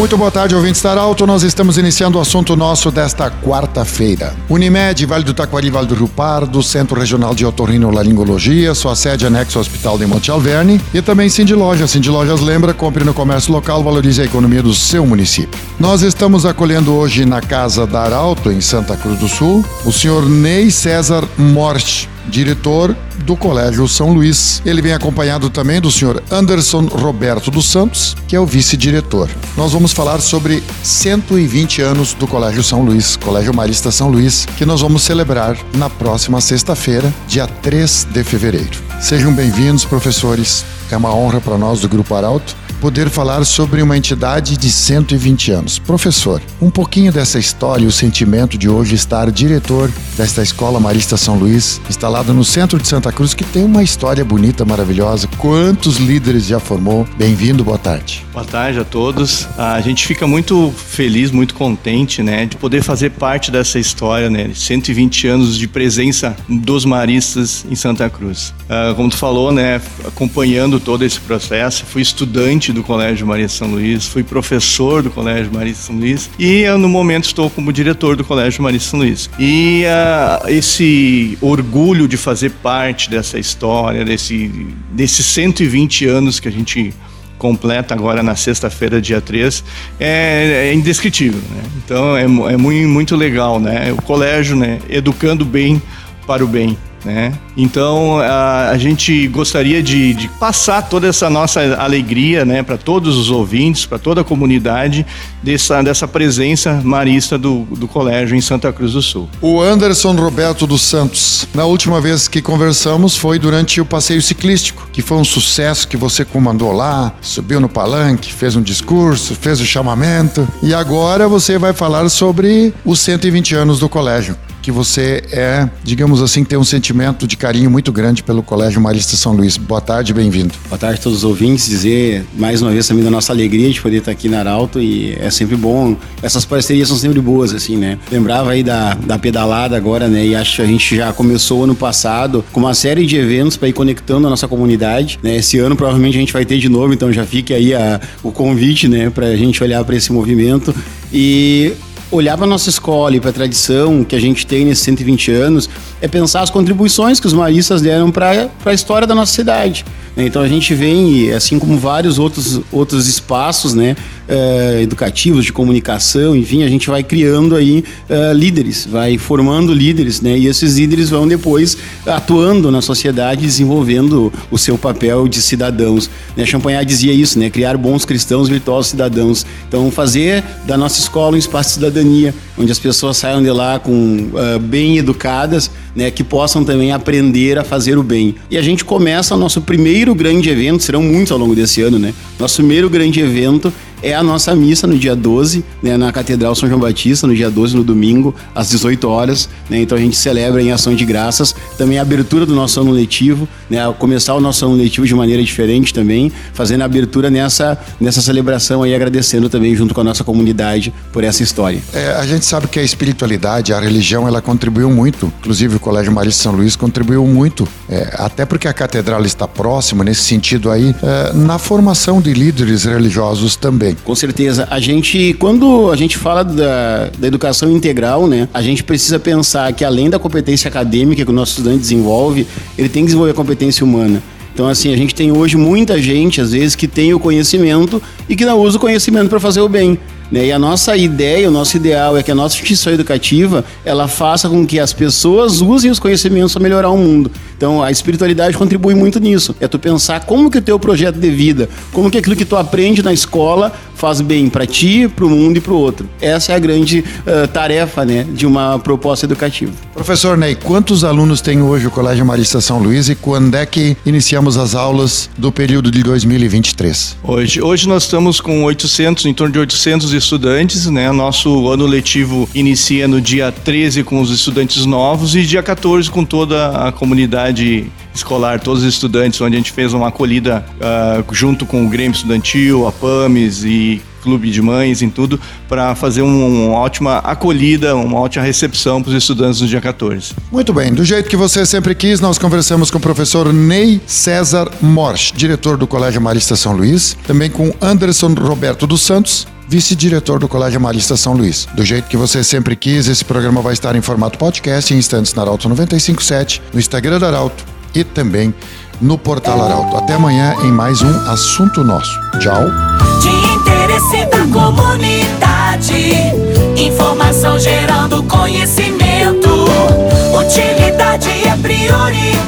Muito boa tarde, ouvintes da Alto. Nós estamos iniciando o assunto nosso desta quarta-feira. Unimed, Vale do Taquari, Vale do Rio Pardo, Centro Regional de Otorrinolaringologia, sua sede anexa ao Hospital de Monte Alverne e também Cindy Lojas. Cindy Lojas lembra, compre no comércio local, valorize a economia do seu município. Nós estamos acolhendo hoje na Casa da Arauto, em Santa Cruz do Sul, o senhor Ney César Morte diretor do Colégio São Luís. Ele vem acompanhado também do senhor Anderson Roberto dos Santos, que é o vice-diretor. Nós vamos falar sobre 120 anos do Colégio São Luís, Colégio Marista São Luís, que nós vamos celebrar na próxima sexta-feira, dia 3 de fevereiro. Sejam bem-vindos, professores. É uma honra para nós do Grupo Arauto poder falar sobre uma entidade de 120 anos. Professor, um pouquinho dessa história e o sentimento de hoje estar diretor desta Escola Marista São Luís, instalada no centro de Santa Cruz, que tem uma história bonita, maravilhosa. Quantos líderes já formou? Bem-vindo, boa tarde. Boa tarde a todos. A gente fica muito feliz, muito contente, né, de poder fazer parte dessa história, né, 120 anos de presença dos maristas em Santa Cruz. Uh, como tu falou, né, acompanhando todo esse processo, fui estudante do Colégio Maria São Luís, fui professor do Colégio Maria São Luís e no momento estou como diretor do Colégio Maria São Luís. E uh, esse orgulho de fazer parte dessa história, desse, desses 120 anos que a gente completa agora na sexta-feira, dia 3, é, é indescritível. Né? Então é, é muito, muito legal, né? O colégio, né? Educando bem para o bem. Né? Então a, a gente gostaria de, de, passar toda essa nossa alegria né, para todos os ouvintes, para toda a comunidade dessa, dessa presença marista do, do colégio em Santa Cruz do Sul. O Anderson Roberto dos Santos, na última vez que conversamos foi durante o passeio ciclístico, que foi um sucesso que você comandou lá, subiu no palanque, fez um discurso, fez o chamamento e agora você vai falar sobre os 120 anos do colégio que você é, digamos assim, tem um sentimento de carinho muito grande pelo Colégio Marista São Luís. Boa tarde, bem-vindo. Boa tarde a todos os ouvintes. Dizer mais uma vez também da nossa alegria de poder estar aqui na Arauto e é sempre bom. Essas parcerias são sempre boas, assim, né? Lembrava aí da, da pedalada agora, né? E acho que a gente já começou ano passado com uma série de eventos para ir conectando a nossa comunidade. Né? Esse ano provavelmente a gente vai ter de novo, então já fique aí a, o convite, né? Para a gente olhar para esse movimento. E olhar para nossa escola e para a tradição que a gente tem nesses 120 anos é pensar as contribuições que os maristas deram para a história da nossa cidade. Então a gente vem, assim como vários outros, outros espaços né, uh, educativos, de comunicação, enfim, a gente vai criando aí uh, líderes, vai formando líderes, né, e esses líderes vão depois atuando na sociedade, desenvolvendo o seu papel de cidadãos. Né? Champagnat dizia isso, né, criar bons cristãos, virtuosos cidadãos. Então fazer da nossa escola um espaço de cidadania, onde as pessoas saiam de lá com uh, bem educadas, né, que possam também aprender a fazer o bem. E a gente começa o nosso primeiro grande evento, serão muitos ao longo desse ano, né? Nosso primeiro grande evento é a nossa missa no dia 12, né, na Catedral São João Batista, no dia 12, no domingo, às 18 horas. Né, então a gente celebra em ação de graças. Também a abertura do nosso ano letivo, né, começar o nosso ano letivo de maneira diferente também, fazendo a abertura nessa, nessa celebração aí, agradecendo também junto com a nossa comunidade por essa história. É, a gente sabe que a espiritualidade, a religião, ela contribuiu muito. Inclusive o Colégio Marista São Luís contribuiu muito, é, até porque a catedral está próxima, nesse sentido aí, é, na formação de líderes religiosos também. Com certeza. A gente, quando a gente fala da, da educação integral, né, a gente precisa pensar que além da competência acadêmica que o nosso estudante desenvolve, ele tem que desenvolver a competência humana. Então, assim, a gente tem hoje muita gente, às vezes, que tem o conhecimento e que não usa o conhecimento para fazer o bem. Né? E a nossa ideia, o nosso ideal é que a nossa instituição educativa ela faça com que as pessoas usem os conhecimentos para melhorar o mundo. Então a espiritualidade contribui muito nisso. É tu pensar como que o teu projeto de vida, como que aquilo que tu aprende na escola faz bem para ti, para o mundo e para o outro. Essa é a grande uh, tarefa né, de uma proposta educativa. Professor Ney, quantos alunos tem hoje o Colégio Marista São Luís e quando é que iniciamos as aulas do período de 2023? Hoje, hoje nós estamos com 800, em torno de 800 estudantes, né? Nosso ano letivo inicia no dia 13 com os estudantes novos e dia 14 com toda a comunidade comunidade escolar, todos os estudantes, onde a gente fez uma acolhida uh, junto com o Grêmio Estudantil, a PAMES e clube de mães, em tudo, para fazer um, uma ótima acolhida, uma ótima recepção para os estudantes no dia 14. Muito bem, do jeito que você sempre quis, nós conversamos com o professor Ney César Morsch, diretor do Colégio Marista São Luís, também com Anderson Roberto dos Santos, vice-diretor do Colégio Marista São Luís. Do jeito que você sempre quis, esse programa vai estar em formato podcast em instantes na Arauto 957, no Instagram da Arauto e também no Portal Arauto. Até amanhã em mais um Assunto Nosso. Tchau. De interesse da comunidade, informação gerando conhecimento. Utilidade é prioridade.